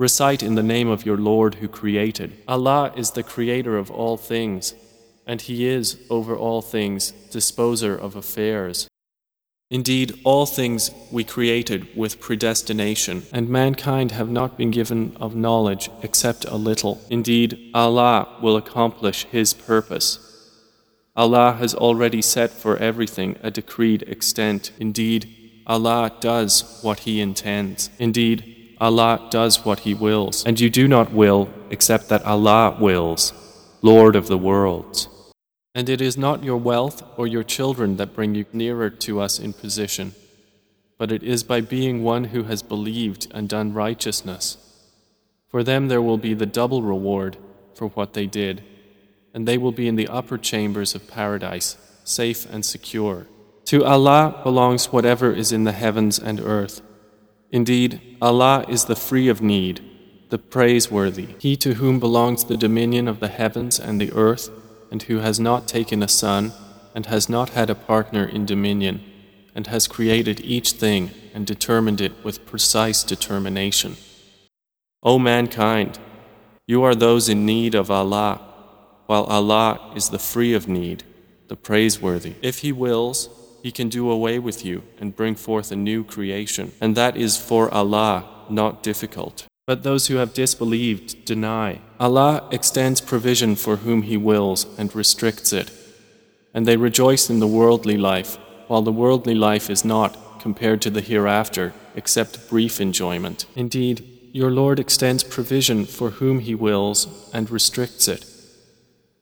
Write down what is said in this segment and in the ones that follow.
Recite in the name of your Lord who created. Allah is the creator of all things, and He is, over all things, disposer of affairs. Indeed, all things we created with predestination, and mankind have not been given of knowledge except a little. Indeed, Allah will accomplish His purpose. Allah has already set for everything a decreed extent. Indeed, Allah does what He intends. Indeed, Allah does what He wills, and you do not will except that Allah wills, Lord of the worlds. And it is not your wealth or your children that bring you nearer to us in position, but it is by being one who has believed and done righteousness. For them there will be the double reward for what they did, and they will be in the upper chambers of paradise, safe and secure. To Allah belongs whatever is in the heavens and earth. Indeed, Allah is the free of need, the praiseworthy, He to whom belongs the dominion of the heavens and the earth and who has not taken a son, and has not had a partner in dominion, and has created each thing and determined it with precise determination. O mankind, you are those in need of Allah, while Allah is the free of need, the praiseworthy. If He wills, He can do away with you and bring forth a new creation, and that is for Allah not difficult. But those who have disbelieved deny. Allah extends provision for whom He wills and restricts it. And they rejoice in the worldly life, while the worldly life is not, compared to the hereafter, except brief enjoyment. Indeed, your Lord extends provision for whom He wills and restricts it.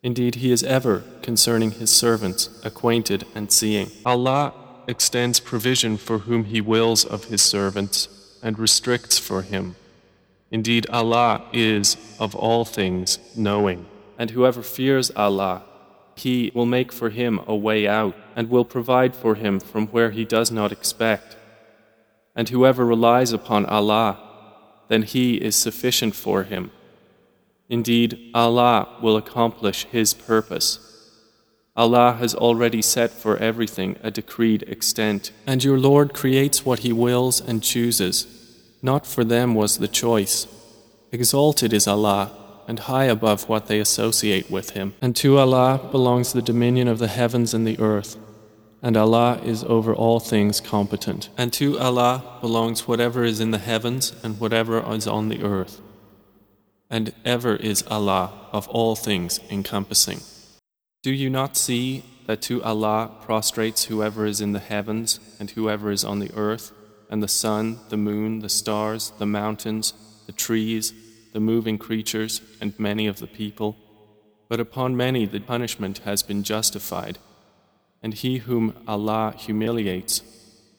Indeed, He is ever, concerning His servants, acquainted and seeing. Allah extends provision for whom He wills of His servants and restricts for Him. Indeed, Allah is of all things knowing. And whoever fears Allah, He will make for him a way out and will provide for him from where he does not expect. And whoever relies upon Allah, then He is sufficient for him. Indeed, Allah will accomplish His purpose. Allah has already set for everything a decreed extent, and your Lord creates what He wills and chooses. Not for them was the choice. Exalted is Allah, and high above what they associate with Him. And to Allah belongs the dominion of the heavens and the earth, and Allah is over all things competent. And to Allah belongs whatever is in the heavens and whatever is on the earth. And ever is Allah of all things encompassing. Do you not see that to Allah prostrates whoever is in the heavens and whoever is on the earth? and the sun, the moon, the stars, the mountains, the trees, the moving creatures, and many of the people. But upon many the punishment has been justified. And he whom Allah humiliates,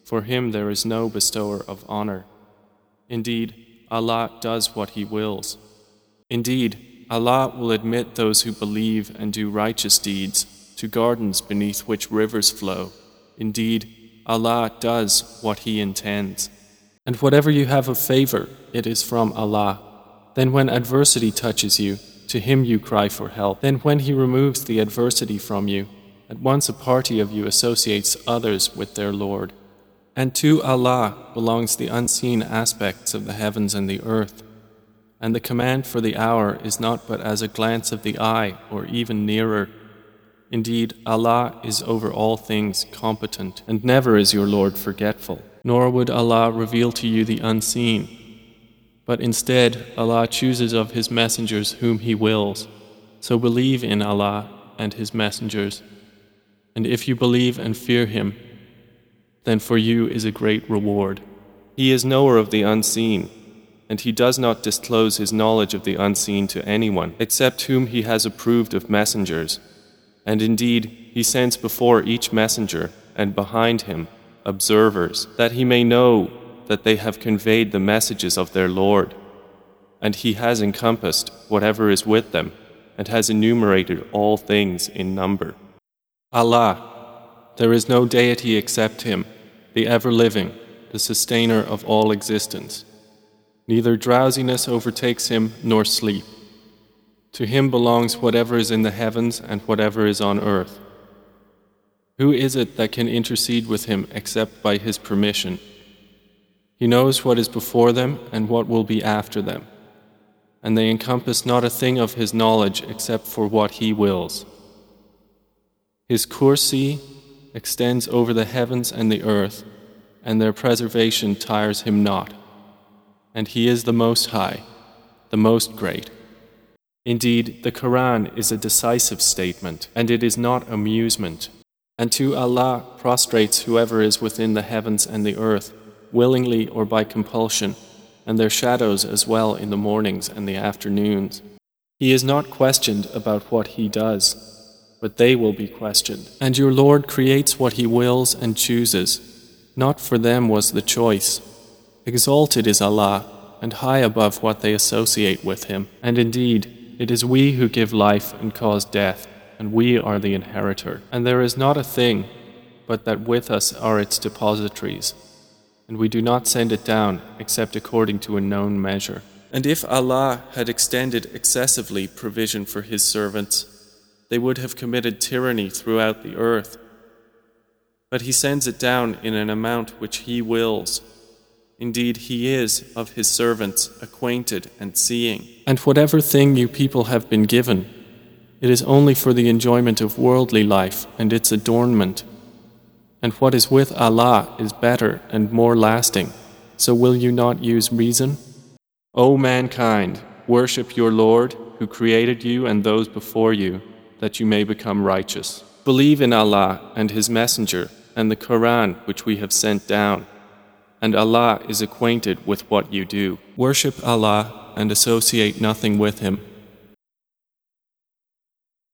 for him there is no bestower of honor. Indeed, Allah does what He wills. Indeed, Allah will admit those who believe and do righteous deeds to gardens beneath which rivers flow. Indeed, Allah does what He intends. And whatever you have of favor, it is from Allah. Then when adversity touches you, to Him you cry for help. Then when He removes the adversity from you, at once a party of you associates others with their Lord. And to Allah belongs the unseen aspects of the heavens and the earth. And the command for the hour is not but as a glance of the eye or even nearer Indeed, Allah is over all things competent, and never is your Lord forgetful. Nor would Allah reveal to you the unseen. But instead, Allah chooses of His messengers whom He wills. So believe in Allah and His messengers. And if you believe and fear Him, then for you is a great reward. He is knower of the unseen, and He does not disclose His knowledge of the unseen to anyone, except whom He has approved of messengers. And indeed, he sends before each messenger and behind him observers, that he may know that they have conveyed the messages of their Lord. And he has encompassed whatever is with them and has enumerated all things in number. Allah, there is no deity except Him, the ever living, the sustainer of all existence. Neither drowsiness overtakes Him nor sleep. To him belongs whatever is in the heavens and whatever is on earth. Who is it that can intercede with him except by his permission? He knows what is before them and what will be after them, and they encompass not a thing of His knowledge except for what He wills. His kursi extends over the heavens and the earth, and their preservation tires Him not. And He is the Most High, the Most Great. Indeed, the Quran is a decisive statement, and it is not amusement. And to Allah prostrates whoever is within the heavens and the earth, willingly or by compulsion and their shadows as well in the mornings and the afternoons. He is not questioned about what he does, but they will be questioned. And your Lord creates what he wills and chooses. Not for them was the choice. Exalted is Allah, and high above what they associate with him. And indeed, it is we who give life and cause death, and we are the inheritor. And there is not a thing but that with us are its depositories and we do not send it down except according to a known measure. And if Allah had extended excessively provision for His servants, they would have committed tyranny throughout the earth. But He sends it down in an amount which He wills. Indeed, He is of His servants acquainted and seeing. And whatever thing you people have been given, it is only for the enjoyment of worldly life and its adornment and what is with Allah is better and more lasting. So will you not use reason? O mankind, worship your Lord who created you and those before you, that you may become righteous. Believe in Allah and His Messenger and the Quran which we have sent down. And Allah is acquainted with what you do. Worship Allah and associate nothing with Him